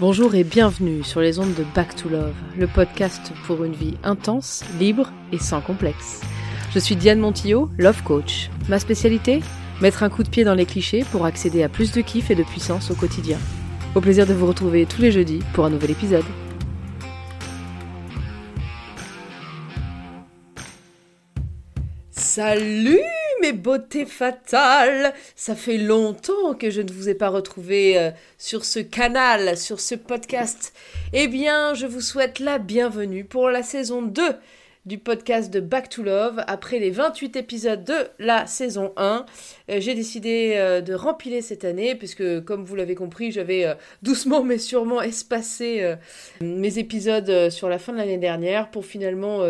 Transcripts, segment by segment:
Bonjour et bienvenue sur les ondes de Back to Love, le podcast pour une vie intense, libre et sans complexe. Je suis Diane Montillot, Love Coach. Ma spécialité Mettre un coup de pied dans les clichés pour accéder à plus de kiff et de puissance au quotidien. Au plaisir de vous retrouver tous les jeudis pour un nouvel épisode. Salut mes beautés fatales Ça fait longtemps que je ne vous ai pas retrouvé euh, sur ce canal, sur ce podcast. Eh bien, je vous souhaite la bienvenue pour la saison 2 du podcast de Back to Love. Après les 28 épisodes de la saison 1, euh, j'ai décidé euh, de rempiler cette année, puisque comme vous l'avez compris, j'avais doucement mais sûrement espacé mes épisodes sur la fin de l'année dernière pour finalement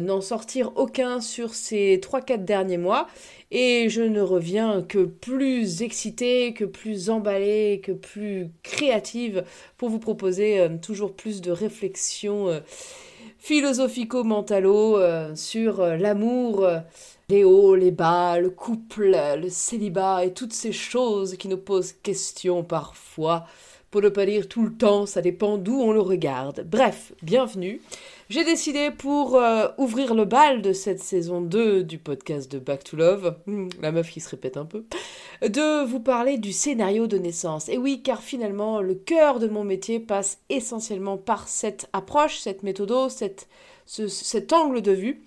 n'en sortir aucun sur ces 3-4 derniers mois. Et je ne reviens que plus excitée, que plus emballée, que plus créative pour vous proposer euh, toujours plus de réflexions euh, philosophico-mentalo euh, sur l'amour, les hauts, les bas, le couple, le célibat et toutes ces choses qui nous posent question parfois. Pour ne pas dire tout le temps, ça dépend d'où on le regarde. Bref, bienvenue. J'ai décidé pour euh, ouvrir le bal de cette saison 2 du podcast de Back to Love, hmm, la meuf qui se répète un peu, de vous parler du scénario de naissance. Et oui, car finalement, le cœur de mon métier passe essentiellement par cette approche, cette méthode, cette, cet angle de vue.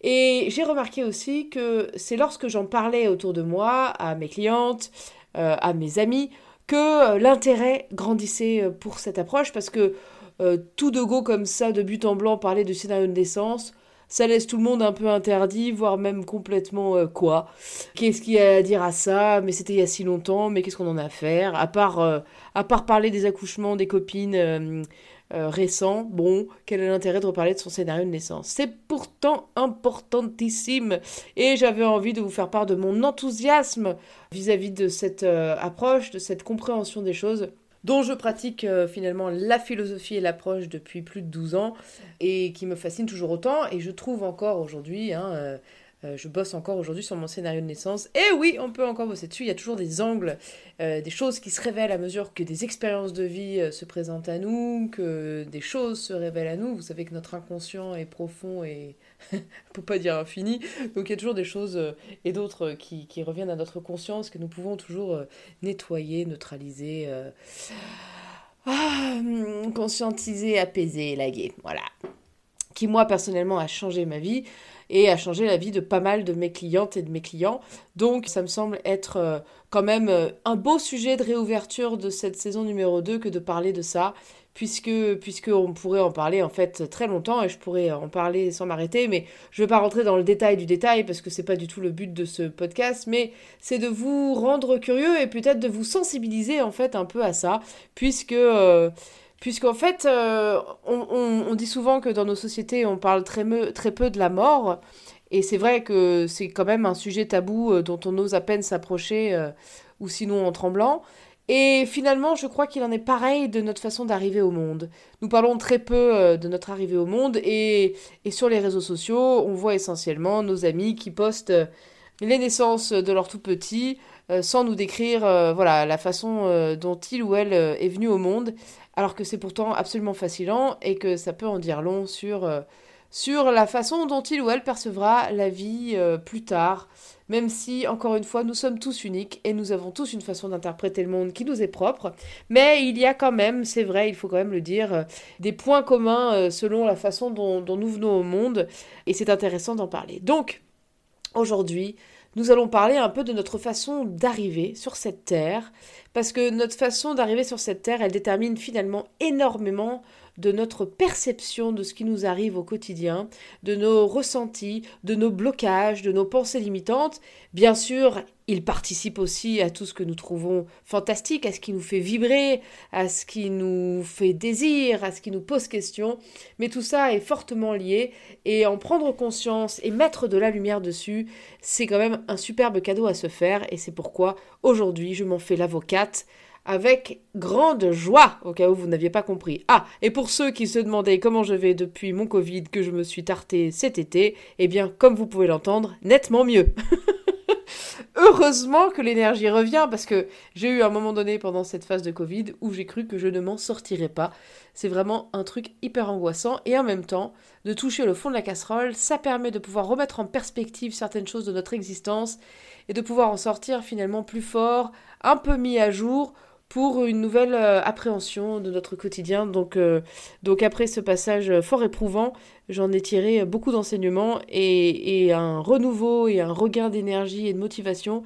Et j'ai remarqué aussi que c'est lorsque j'en parlais autour de moi, à mes clientes, euh, à mes amis, que euh, l'intérêt grandissait pour cette approche parce que euh, tout de go comme ça, de but en blanc, parler de scénario de naissance, ça laisse tout le monde un peu interdit, voire même complètement euh, quoi. Qu'est-ce qu'il y a à dire à ça? Mais c'était il y a si longtemps, mais qu'est-ce qu'on en a à faire? À part, euh, à part parler des accouchements des copines récents, bon, quel est l'intérêt de reparler de son scénario de naissance? C'est pourtant importantissime. Et j'avais envie de vous faire part de mon enthousiasme vis à -vis de cette approche, de cette compréhension des choses dont je pratique euh, finalement la philosophie et l'approche depuis plus de 12 ans et qui me fascine toujours autant et je trouve encore aujourd'hui hein, euh, euh, je bosse encore aujourd'hui sur mon scénario de naissance. Et oui, on peut encore bosser dessus. Il y a toujours des angles, des choses qui se révèlent à mesure que des expériences de vie se présentent à nous, que des choses se révèlent à nous. Vous savez que notre inconscient est profond et, pour pas dire infini. Donc il y a toujours des choses et d'autres qui, qui, reviennent à notre conscience que nous pouvons toujours nettoyer, neutraliser, ah, conscientiser, apaiser, élaguer. Voilà. Qui, moi, personnellement, a changé ma vie et a changé la vie de pas mal de mes clientes et de mes clients. Donc ça me semble être euh, quand même euh, un beau sujet de réouverture de cette saison numéro 2 que de parler de ça puisque on pourrait en parler en fait très longtemps et je pourrais en parler sans m'arrêter mais je ne vais pas rentrer dans le détail du détail parce que c'est pas du tout le but de ce podcast mais c'est de vous rendre curieux et peut-être de vous sensibiliser en fait un peu à ça puisque euh, Puisqu'en fait, euh, on, dit souvent que dans nos sociétés, on parle très, peu de la mort. Et c'est vrai que c'est quand même un sujet tabou euh, dont on ose à peine s'approcher, ou sinon en tremblant. Et finalement, je crois qu'il en est pareil de notre façon d'arriver au monde. Nous parlons très peu de notre arrivée au monde et, sur les réseaux sociaux, on voit essentiellement nos amis qui postent les naissances de leurs tout petits sans nous décrire voilà la façon dont il ou elle est venu au monde alors que c'est pourtant absolument fascinant et que ça peut en dire long sur, euh, sur la façon dont il ou elle percevra la vie euh, plus tard, même si, encore une fois, nous sommes tous uniques et nous avons tous une façon d'interpréter le monde qui nous est propre, mais il y a quand même, c'est vrai, il faut quand même le dire, euh, des points communs selon la façon dont nous venons au monde, et c'est intéressant d'en parler. Donc, aujourd'hui, nous allons parler un peu de notre façon d'arriver sur cette terre, parce que notre façon d'arriver sur cette terre, elle détermine finalement énormément de notre perception de ce qui nous arrive au quotidien, de nos ressentis, de nos blocages, de nos pensées limitantes. Bien sûr, il participe aussi à tout ce que nous trouvons fantastique, à ce qui nous fait vibrer, à ce qui nous fait désir, à ce qui nous pose question. Mais tout ça est fortement lié et en prendre conscience et mettre de la lumière dessus, c'est quand même un superbe cadeau à se faire et c'est pourquoi aujourd'hui je m'en fais l'avocate avec grande joie, au cas où vous n'aviez pas compris. Ah, et pour ceux qui se demandaient comment je vais depuis mon Covid que je me suis tarté cet été, eh bien, comme vous pouvez l'entendre, nettement mieux. Heureusement que l'énergie revient parce que j'ai eu un moment donné pendant cette phase de Covid où j'ai cru que je ne m'en sortirais pas. C'est vraiment un truc hyper angoissant et en même temps, de toucher le fond de la casserole, ça permet de pouvoir remettre en perspective certaines choses de notre existence et de pouvoir en sortir finalement plus fort, un peu mis à jour pour une nouvelle euh, appréhension de notre quotidien. Donc, euh, donc après ce passage fort éprouvant, j'en ai tiré beaucoup d'enseignements et, un renouveau et un regain d'énergie et de motivation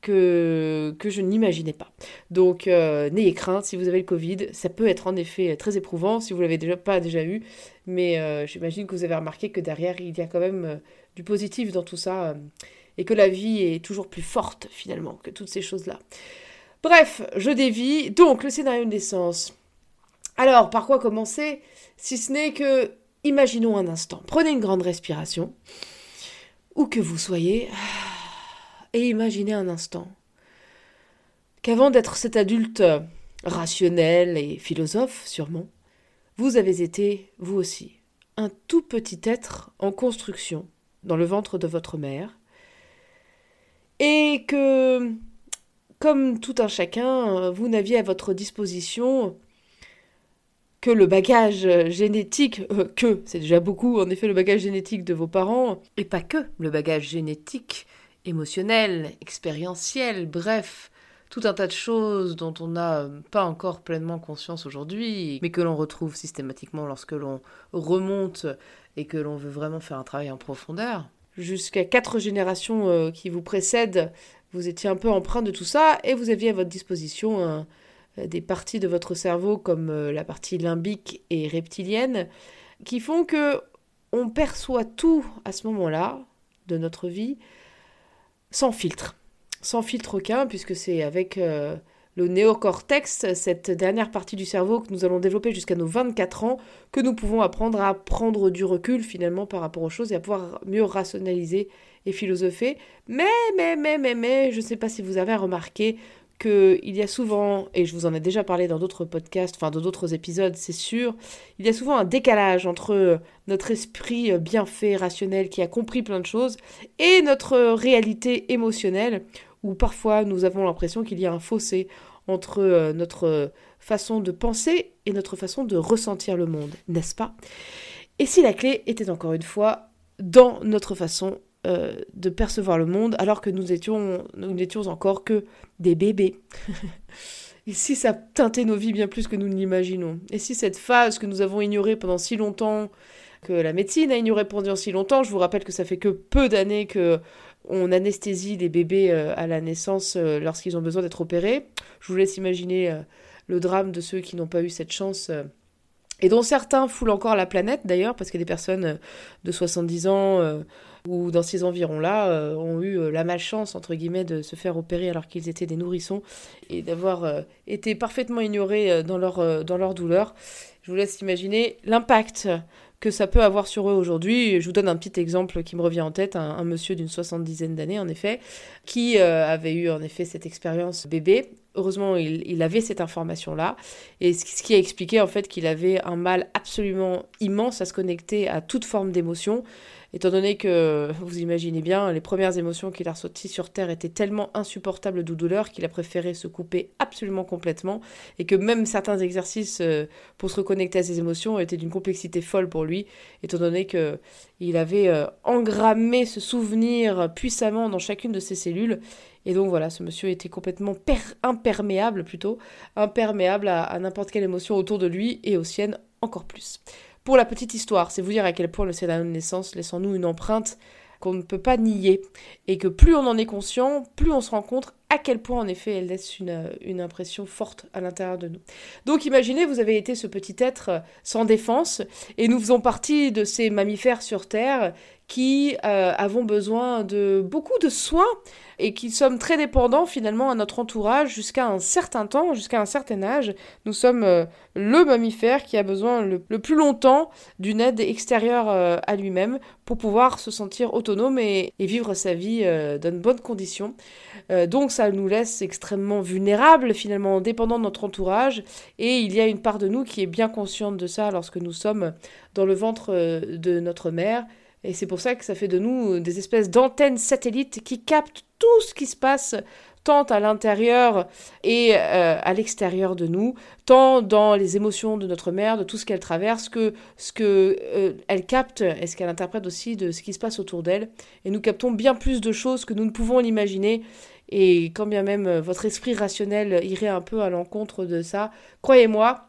que, que je n'imaginais pas. Donc euh, n'ayez crainte, si vous avez le Covid, ça peut être en effet très éprouvant si vous l'avez déjà pas déjà eu, mais j'imagine que vous avez remarqué que derrière il y a quand même du positif dans tout ça et que la vie est toujours plus forte finalement que toutes ces choses-là. Bref, je dévie. Donc, le scénario de naissance. Alors, par quoi commencer? Si ce n'est que, imaginons un instant, prenez une grande respiration, où que vous soyez, et imaginez un instant qu'avant d'être cet adulte rationnel et philosophe, sûrement, vous avez été, vous aussi, un tout petit être en construction dans le ventre de votre mère, et que comme tout un chacun, euh, vous n'aviez à votre disposition que le bagage génétique, euh, que, c'est déjà beaucoup, en effet, le bagage génétique de vos parents, et pas que, le bagage génétique, émotionnel, expérientiel, bref, tout un tas de choses dont on n'a pas encore pleinement conscience aujourd'hui, mais que l'on retrouve systématiquement lorsque l'on remonte et que l'on veut vraiment faire un travail en profondeur. Jusqu'à quatre générations euh, qui vous précèdent, vous étiez un peu empreint de tout ça et vous aviez à votre disposition euh, des parties de votre cerveau comme euh, la partie limbique et reptilienne qui font que on perçoit tout à ce moment-là de notre vie sans filtre, sans filtre aucun puisque c'est avec euh, le néocortex, cette dernière partie du cerveau que nous allons développer jusqu'à nos 24 ans, que nous pouvons apprendre à prendre du recul finalement par rapport aux choses et à pouvoir mieux rationaliser et philosopher. Mais, mais, mais, mais, mais, je ne sais pas si vous avez remarqué qu'il y a souvent, et je vous en ai déjà parlé dans d'autres podcasts, enfin dans d'autres épisodes, c'est sûr, il y a souvent un décalage entre notre esprit bien fait, rationnel, qui a compris plein de choses, et notre réalité émotionnelle, où parfois nous avons l'impression qu'il y a un fossé entre euh, notre façon de penser et notre façon de ressentir le monde, n'est-ce pas? Et si la clé était encore une fois dans notre façon euh, de percevoir le monde alors que nous nous n'étions encore que des bébés? Et si ça teintait nos vies bien plus que nous ne l'imaginons? Et si cette phase que nous avons ignorée pendant si longtemps, que la médecine a ignorée pendant si longtemps, je vous rappelle que ça fait que peu d'années que on anesthésie les bébés euh, à la naissance euh, lorsqu'ils ont besoin d'être opérés. Je vous laisse imaginer le drame de ceux qui n'ont pas eu cette chance et dont certains foulent encore la planète d'ailleurs, parce que des personnes de 70 ans ou dans ces environs-là, euh, ont eu euh, la malchance, entre guillemets, de se faire opérer alors qu'ils étaient des nourrissons et d'avoir euh, été parfaitement ignorés dans, leur, dans leur douleur. Je vous laisse imaginer l'impact que ça peut avoir sur eux aujourd'hui. Je vous donne un petit exemple qui me revient en tête, un, monsieur d'une soixante-dizaine d'années en effet, qui avait eu en effet cette expérience bébé. Heureusement, il, il avait cette information-là, et ce, ce qui a expliqué en fait qu'il avait un mal absolument immense à se connecter à toute forme d'émotion, étant donné que, vous imaginez bien, les premières émotions qu'il a ressorties sur Terre étaient tellement insupportables de douleur qu'il a préféré se couper absolument complètement, et que même certains exercices euh, pour se reconnecter à ses émotions étaient d'une complexité folle pour lui, étant donné que il avait euh, engrammé ce souvenir puissamment dans chacune de ses cellules, et donc voilà, ce monsieur était complètement imperméable plutôt, imperméable à n'importe quelle émotion autour de lui et aux siennes encore plus. Pour la petite histoire, c'est vous dire à quel point le scénario de naissance laisse en nous une empreinte qu'on ne peut pas nier, et que plus on en est conscient, plus on se rend compte à quel point en effet elle laisse une, une impression forte à l'intérieur de nous. Donc imaginez, vous avez été ce petit être sans défense, et nous faisons partie de ces mammifères sur Terre qui euh, avons besoin de beaucoup de soins et qui sommes très dépendants finalement à notre entourage jusqu'à un certain temps, jusqu'à un certain âge. Nous sommes euh, le mammifère qui a besoin le, plus longtemps d'une aide extérieure euh, à lui-même pour pouvoir se sentir autonome et, vivre sa vie dans de bonnes conditions. donc ça nous laisse extrêmement vulnérables finalement, dépendants de notre entourage et il y a une part de nous qui est bien consciente de ça lorsque nous sommes dans le ventre de notre mère Et c'est pour ça que ça fait de nous des espèces d'antennes satellites qui captent tout ce qui se passe tant à l'intérieur et euh, à l'extérieur de nous, tant dans les émotions de notre mère, de tout ce qu'elle traverse, que ce que euh, elle capte et ce qu'elle interprète aussi de ce qui se passe autour d'elle. Et nous captons bien plus de choses que nous ne pouvons l'imaginer. Et quand bien même euh, votre esprit rationnel irait un peu à l'encontre de ça, croyez-moi,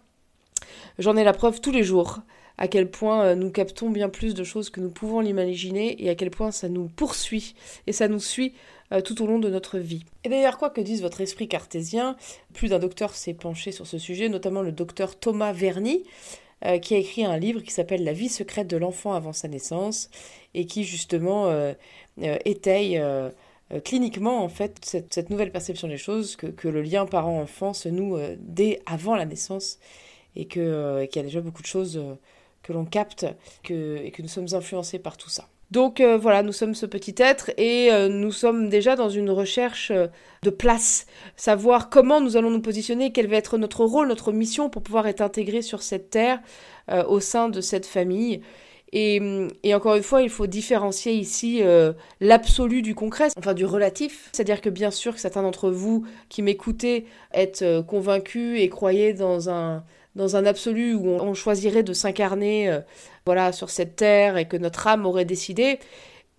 j'en ai la preuve tous les jours à quel point nous captons bien plus de choses que nous pouvons l'imaginer et à quel point ça nous poursuit et ça nous suit euh, tout au long de notre vie. Et d'ailleurs, quoi que dise votre esprit cartésien, plus d'un docteur s'est penché sur ce sujet, notamment le docteur Thomas Verny, euh, qui a écrit un livre qui s'appelle La vie secrète de l'enfant avant sa naissance, et qui justement euh, étaye cliniquement en fait cette, nouvelle perception des choses, que, le lien parent-enfant se noue dès avant la naissance, et qu'il y a déjà beaucoup de choses que l'on capte, et que nous sommes influencés par tout ça. Donc euh, voilà, nous sommes ce petit être et euh, nous sommes déjà dans une recherche euh, de place, savoir comment nous allons nous positionner, quel va être notre rôle, notre mission pour pouvoir être intégrés sur cette terre au sein de cette famille. Et, et, encore une fois, il faut différencier ici l'absolu du concret, enfin du relatif. C'est-à-dire que bien sûr que certains d'entre vous qui m'écoutez êtes convaincus et croyez dans un, dans un absolu où on, choisirait de s'incarner euh, voilà sur cette terre et que notre âme aurait décidé.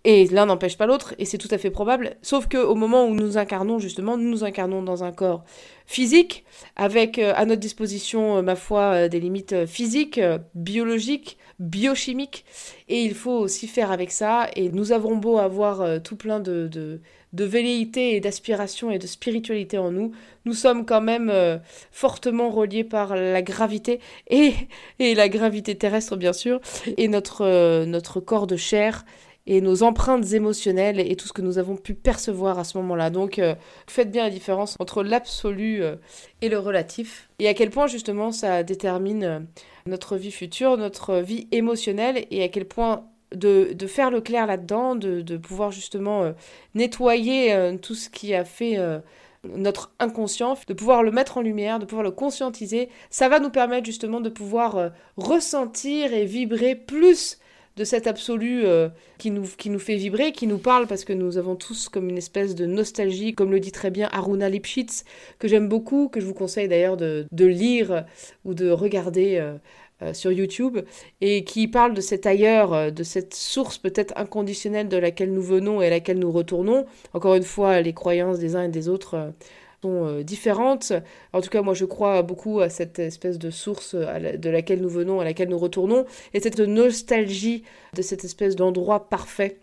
Et l'un n'empêche pas l'autre et c'est tout à fait probable. Sauf que au moment où nous incarnons justement nous nous incarnons dans un corps physique avec euh, à notre disposition euh, ma foi des limites physiques biologiques biochimiques. Et il faut aussi faire avec ça. Et nous avons beau avoir tout plein de, de velléité et d'aspiration et de spiritualité en nous, nous sommes quand même euh, fortement reliés par la gravité et, et, la gravité terrestre bien sûr, et notre, euh, notre corps de chair et nos empreintes émotionnelles et tout ce que nous avons pu percevoir à ce moment-là. Donc euh, faites bien la différence entre l'absolu et le relatif et à quel point justement ça détermine notre vie future, notre vie émotionnelle et à quel point de, faire le clair là-dedans, de, pouvoir justement euh, nettoyer euh, tout ce qui a fait euh, notre inconscient, de pouvoir le mettre en lumière, de pouvoir le conscientiser, ça va nous permettre justement de pouvoir ressentir et vibrer plus de cet absolu qui, nous, qui nous fait vibrer, qui nous parle, parce que nous avons tous comme une espèce de nostalgie, comme le dit très bien Aruna Lipschitz, que j'aime beaucoup, que je vous conseille d'ailleurs de, de, lire ou de regarder euh, sur YouTube et qui parle de cet ailleurs, euh, de cette source peut-être inconditionnelle de laquelle nous venons et à laquelle nous retournons. Encore une fois, les croyances des uns et des autres euh, sont différentes. En tout cas, moi, je crois beaucoup à cette espèce de source de laquelle nous venons, à laquelle nous retournons, et cette nostalgie de cette espèce d'endroit parfait.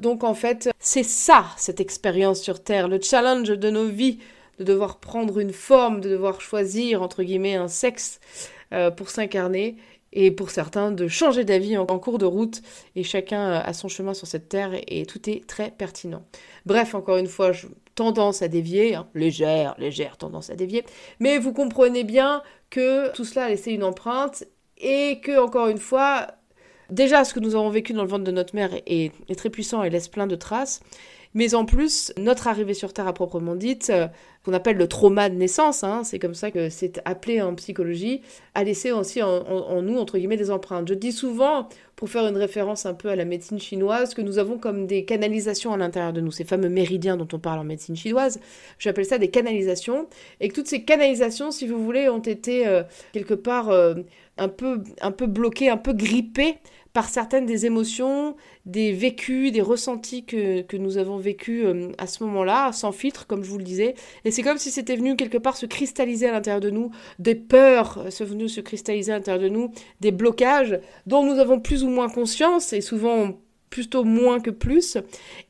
Donc, en fait, c'est ça, cette expérience sur Terre, le challenge de nos vies, de devoir prendre une forme, de devoir choisir, entre guillemets, un sexe, euh, pour s'incarner et pour certains de changer d'avis en, cours de route. Et chacun euh, a son chemin sur cette terre et, tout est très pertinent. Bref, encore une fois, je, tendance à dévier, hein, légère, légère tendance à dévier, mais vous comprenez bien que tout cela a laissé une empreinte et que, encore une fois, déjà ce que nous avons vécu dans le ventre de notre mère est très puissant et laisse plein de traces, mais en plus, notre arrivée sur Terre à proprement dite, euh, qu'on appelle le trauma de naissance, hein, c'est comme ça que c'est appelé en psychologie, a laissé aussi en, nous, entre guillemets, des empreintes. Je dis souvent, pour faire une référence un peu à la médecine chinoise, que nous avons comme des canalisations à l'intérieur de nous, ces fameux méridiens dont on parle en médecine chinoise, j'appelle ça des canalisations, et que toutes ces canalisations, si vous voulez, ont été euh, quelque part euh, un, peu, un peu bloquées, un peu grippées par certaines des émotions, des vécus, des ressentis que, que nous avons vécus euh, à ce moment-là, sans filtre, comme je vous le disais. Et c'est comme si c'était venu quelque part se cristalliser à l'intérieur de nous, des peurs euh, sont venues se cristalliser à l'intérieur de nous, des blocages dont nous avons plus ou moins conscience, et souvent plutôt moins que plus,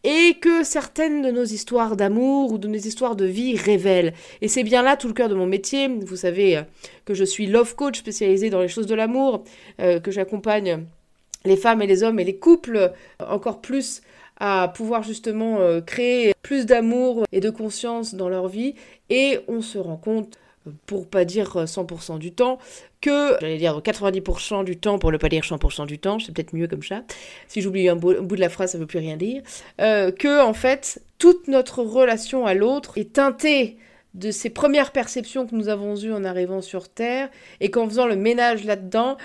et que certaines de nos histoires d'amour ou de nos histoires de vie révèlent. Et c'est bien là tout le cœur de mon métier. Vous savez euh, que je suis love coach spécialisé dans les choses de l'amour, que j'accompagne les femmes et les hommes et les couples euh, encore plus à pouvoir justement euh, créer plus d'amour et de conscience dans leur vie. Et on se rend compte pour pas dire 100% du temps, que, j'allais dire 90% du temps, pour ne pas dire 100% du temps, c'est peut-être mieux comme ça, si j'oublie un, bout de la phrase, ça ne veut plus rien dire, euh, que, en fait, toute notre relation à l'autre est teintée de ces premières perceptions que nous avons eues en arrivant sur Terre, et qu'en faisant le ménage là-dedans,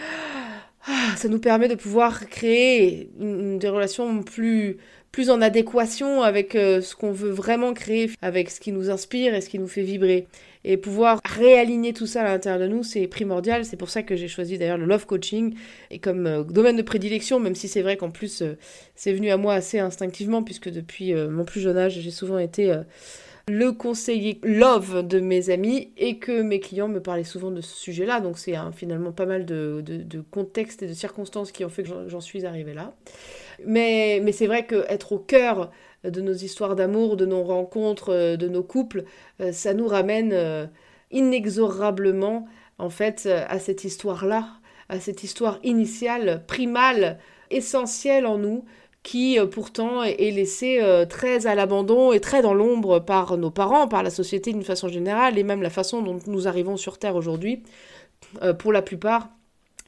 ça nous permet de pouvoir créer des relations plus plus en adéquation avec euh, ce qu'on veut vraiment créer, avec ce qui nous inspire et ce qui nous fait vibrer. Et pouvoir réaligner tout ça à l'intérieur de nous, c'est primordial. C'est pour ça que j'ai choisi d'ailleurs le love coaching et comme euh, domaine de prédilection, même si c'est vrai qu'en plus euh, c'est venu à moi assez instinctivement, puisque depuis mon plus jeune âge, j'ai souvent été le conseiller love de mes amis et que mes clients me parlaient souvent de ce sujet-là. Donc c'est finalement pas mal de, contextes et de circonstances qui ont fait que j'en suis arrivée là. Mais, mais c'est vrai qu'être au cœur de nos histoires d'amour, de nos rencontres, euh, de nos couples, euh, ça nous ramène euh, inexorablement en fait à cette histoire-là, à cette histoire initiale, primale, essentielle en nous, qui pourtant est laissée très à l'abandon et très dans l'ombre par nos parents, par la société d'une façon générale, et même la façon dont nous arrivons sur Terre aujourd'hui, pour la plupart,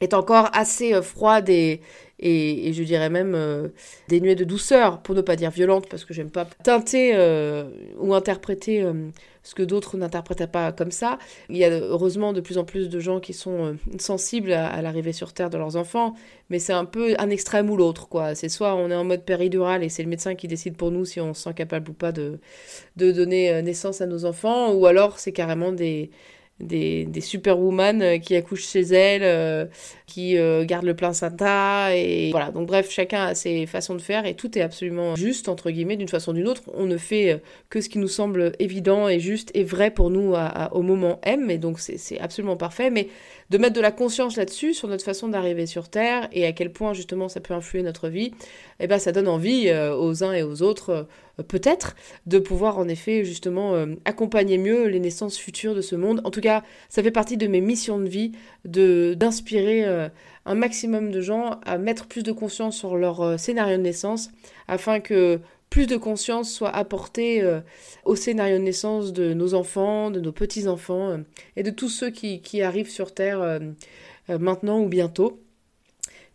est encore assez froide et, et, je dirais même euh, dénuée de douceur, pour ne pas dire violente, parce que j'aime pas teinter euh, ou interpréter euh, ce que d'autres n'interprétaient pas comme ça. Il y a heureusement de plus en plus de gens qui sont sensibles à, l'arrivée sur Terre de leurs enfants, mais c'est un peu un extrême ou l'autre, quoi. C'est soit on est en mode péridural et c'est le médecin qui décide pour nous si on se sent capable ou pas de, de donner naissance à nos enfants, ou alors c'est carrément des des, des superwoman euh, qui accouchent chez elles, euh, qui euh, gardent le plein placenta, et voilà. Donc bref, chacun a ses façons de faire et tout est absolument juste, entre guillemets, d'une façon ou d'une autre. On ne fait que ce qui nous semble évident et juste et vrai pour nous au moment M, et donc c'est absolument parfait. Mais de mettre de la conscience là-dessus, sur notre façon d'arriver sur Terre, et à quel point justement ça peut influer notre vie, eh ben ça donne envie aux uns et aux autres peut-être de pouvoir en effet justement euh, accompagner mieux les naissances futures de ce monde. En tout cas, ça fait partie de mes missions de vie de d'inspirer euh, un maximum de gens à mettre plus de conscience sur leur euh, scénario de naissance afin que plus de conscience soit apportée au scénario de naissance de nos enfants, de nos petits-enfants et de tous ceux qui, arrivent sur Terre maintenant ou bientôt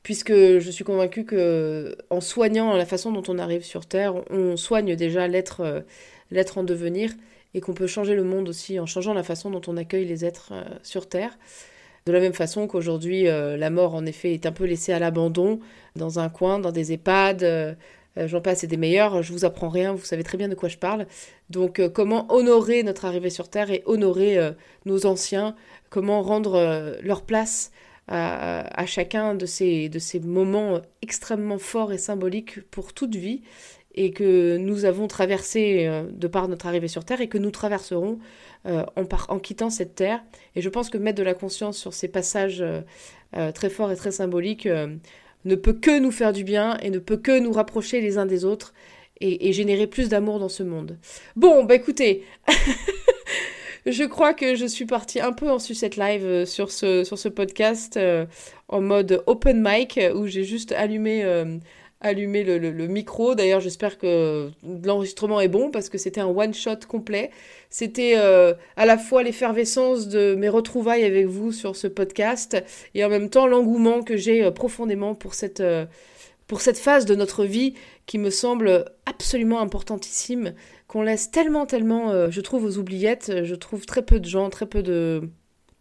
puisque je suis convaincue que en soignant la façon dont on arrive sur Terre, on soigne déjà l'être euh, l'être en devenir et qu'on peut changer le monde aussi en changeant la façon dont on accueille les êtres euh, sur Terre. De la même façon qu'aujourd'hui, euh, la mort, en effet, est un peu laissée à l'abandon, dans un coin, dans des EHPAD, j'en passe et des meilleurs, je vous apprends rien, vous savez très bien de quoi je parle. Donc, comment honorer notre arrivée sur Terre et honorer nos anciens, comment rendre leur place à, chacun de ces, de ces moments extrêmement forts et symboliques pour toute vie et que nous avons traversé euh, de par notre arrivée sur Terre et que nous traverserons euh, en, en, quittant cette Terre. Et je pense que mettre de la conscience sur ces passages euh, très forts et très symboliques ne peut que nous faire du bien et ne peut que nous rapprocher les uns des autres et, générer plus d'amour dans ce monde. Bon, bah écoutez je crois que je suis partie un peu en sucette live euh, sur ce, podcast euh, en mode open mic où j'ai juste allumé, euh, le, le, micro. D'ailleurs, j'espère que l'enregistrement est bon parce que c'était un one-shot complet. C'était à la fois l'effervescence de mes retrouvailles avec vous sur ce podcast et en même temps l'engouement que j'ai profondément pour cette pour cette phase de notre vie qui me semble absolument importantissime, qu'on laisse tellement, tellement, euh, je trouve, aux oubliettes. Je trouve très peu de gens, très peu de,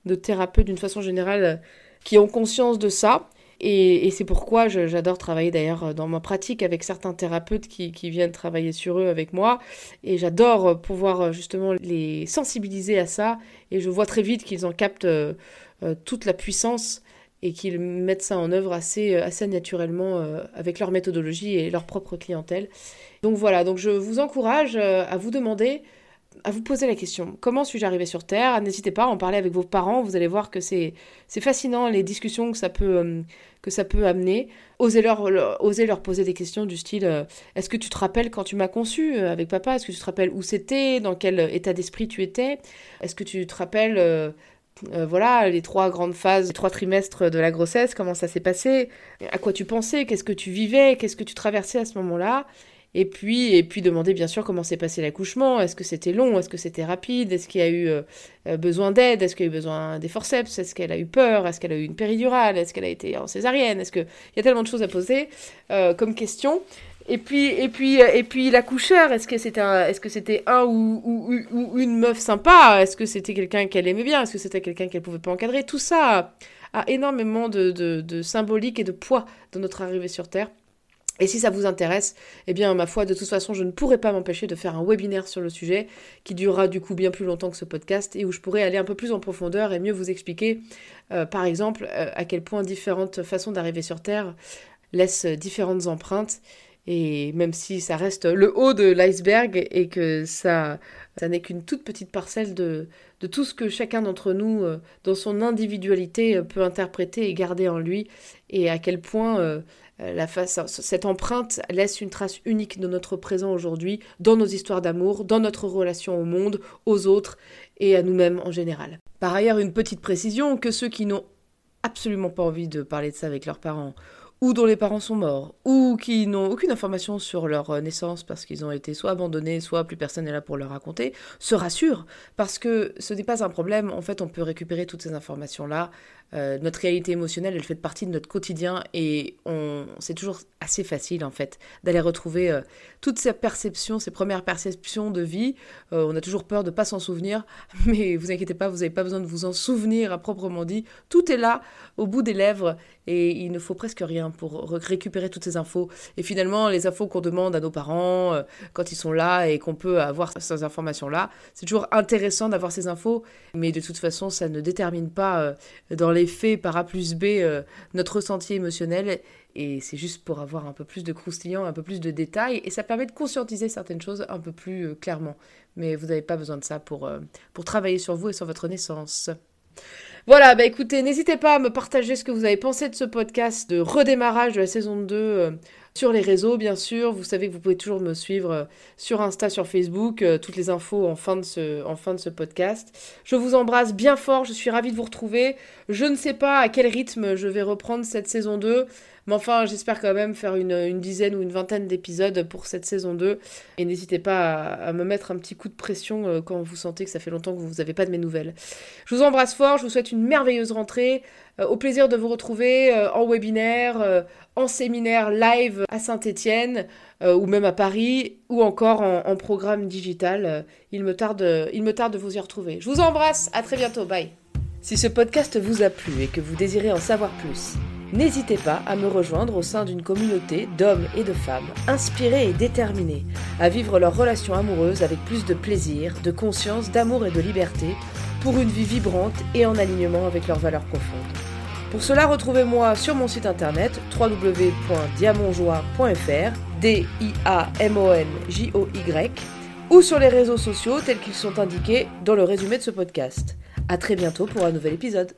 de thérapeutes d'une façon générale qui ont conscience de ça. Et, c'est pourquoi j'adore travailler d'ailleurs dans ma pratique avec certains thérapeutes qui, viennent travailler sur eux avec moi. Et j'adore pouvoir justement les sensibiliser à ça. Et je vois très vite qu'ils en captent euh, toute la puissance et qu'ils mettent ça en œuvre assez, euh, assez naturellement euh, avec leur méthodologie et leur propre clientèle. Donc voilà, donc je vous encourage euh, à vous demander, à vous poser la question, comment suis-je arrivé sur Terre? N'hésitez pas à en parler avec vos parents, vous allez voir que c'est fascinant les discussions que ça peut, que ça peut amener. Osez leur, osez leur poser des questions du style, est-ce que tu te rappelles quand tu m'as conçu avec papa? Est-ce que tu te rappelles où c'était? Dans quel état d'esprit tu étais? Est-ce que tu te rappelles euh, voilà, les trois grandes phases, les trois trimestres de la grossesse, comment ça s'est passé, à quoi tu pensais, qu'est-ce que tu vivais, qu'est-ce que tu traversais à ce moment-là? Et puis, et puis demander bien sûr comment s'est passé l'accouchement, est-ce que c'était long, est-ce que c'était rapide, est-ce qu'il y a eu euh, euh, besoin d'aide, est-ce qu'il y a eu besoin des forceps, est-ce qu'elle a eu peur, est-ce qu'elle a eu une péridurale, est-ce qu'elle a été en césarienne, est-ce que... Il y a tellement de choses à poser comme question. Et puis, et puis, euh, et puis l'accoucheur, est-ce que c'était un, est-ce que c'était un ou, ou, une meuf sympa? Est-ce que c'était quelqu'un qu'elle aimait bien? Est-ce que c'était quelqu'un qu'elle pouvait pas encadrer? Tout ça a énormément de, de symbolique et de poids dans notre arrivée sur Terre. Et si ça vous intéresse, eh bien, ma foi, de toute façon, je ne pourrais pas m'empêcher de faire un webinaire sur le sujet, qui durera du coup bien plus longtemps que ce podcast, et où je pourrais aller un peu plus en profondeur et mieux vous expliquer, euh, par exemple, euh, à quel point différentes façons d'arriver sur Terre laissent différentes empreintes, et même si ça reste le haut de l'iceberg et que ça, ça n'est qu'une toute petite parcelle de, de tout ce que chacun d'entre nous, euh, dans son individualité, peut interpréter et garder en lui, et à quel point face, cette empreinte laisse une trace unique de notre présent aujourd'hui, dans nos histoires d'amour, dans notre relation au monde, aux autres et à nous-mêmes en général. Par ailleurs, une petite précision, que ceux qui n'ont absolument pas envie de parler de ça avec leurs parents, ou dont les parents sont morts, ou qui n'ont aucune information sur leur euh, naissance parce qu'ils ont été soit abandonnés, soit plus personne n'est là pour leur raconter, se rassurent, parce que ce n'est pas un problème, en fait on peut récupérer toutes ces informations-là euh, notre réalité émotionnelle, elle fait partie de notre quotidien et c'est toujours assez facile en fait d'aller retrouver euh, toutes ces perceptions, ces premières perceptions de vie. On a toujours peur de ne pas s'en souvenir, mais vous inquiétez pas, vous n'avez pas besoin de vous en souvenir à proprement dit. Tout est là, au bout des lèvres, et il ne faut presque rien pour récupérer toutes ces infos. Et finalement, les infos qu'on demande à nos parents quand ils sont là et qu'on peut avoir ces informations-là, c'est toujours intéressant d'avoir ces infos, mais de toute façon, ça ne détermine pas dans les fait par A plus B euh, notre ressenti émotionnel. Et c'est juste pour avoir un peu plus de croustillant, un peu plus de détails. Et ça permet de conscientiser certaines choses un peu plus euh, clairement. Mais vous n'avez pas besoin de ça pour, euh, pour travailler sur vous et sur votre naissance. Voilà, bah écoutez, n'hésitez pas à me partager ce que vous avez pensé de ce podcast de redémarrage de la saison 2 sur les réseaux, bien sûr. Vous savez que vous pouvez toujours me suivre euh, sur Insta, sur Facebook. Euh, toutes les infos en de ce, en fin de ce podcast. Je vous embrasse bien fort. Je suis ravie de vous retrouver. Je ne sais pas à quel rythme je vais reprendre cette saison 2. Mais enfin, j'espère quand même faire une, dizaine ou une vingtaine d'épisodes pour cette saison 2. Et n'hésitez pas à, me mettre un petit coup de pression euh, quand vous sentez que ça fait longtemps que vous n'avez pas de mes nouvelles. Je vous embrasse fort, je vous souhaite une merveilleuse rentrée. Euh, au plaisir de vous retrouver euh, en webinaire, en séminaire live à Saint-Étienne ou même à Paris ou encore en, en programme digital. il, me tarde, il me tarde de vous y retrouver. Je vous embrasse, à très bientôt, bye. Si ce podcast vous a plu et que vous désirez en savoir plus, N'hésitez pas à me rejoindre au sein d'une communauté d'hommes et de femmes inspirés et déterminés à vivre leur relation amoureuse avec plus de plaisir, de conscience, d'amour et de liberté pour une vie vibrante et en alignement avec leurs valeurs profondes. Pour cela, retrouvez-moi sur mon site internet www.diamonjoie.fr, D I A M O N J O Y ou sur les réseaux sociaux tels qu'ils sont indiqués dans le résumé de ce podcast. À très bientôt pour un nouvel épisode.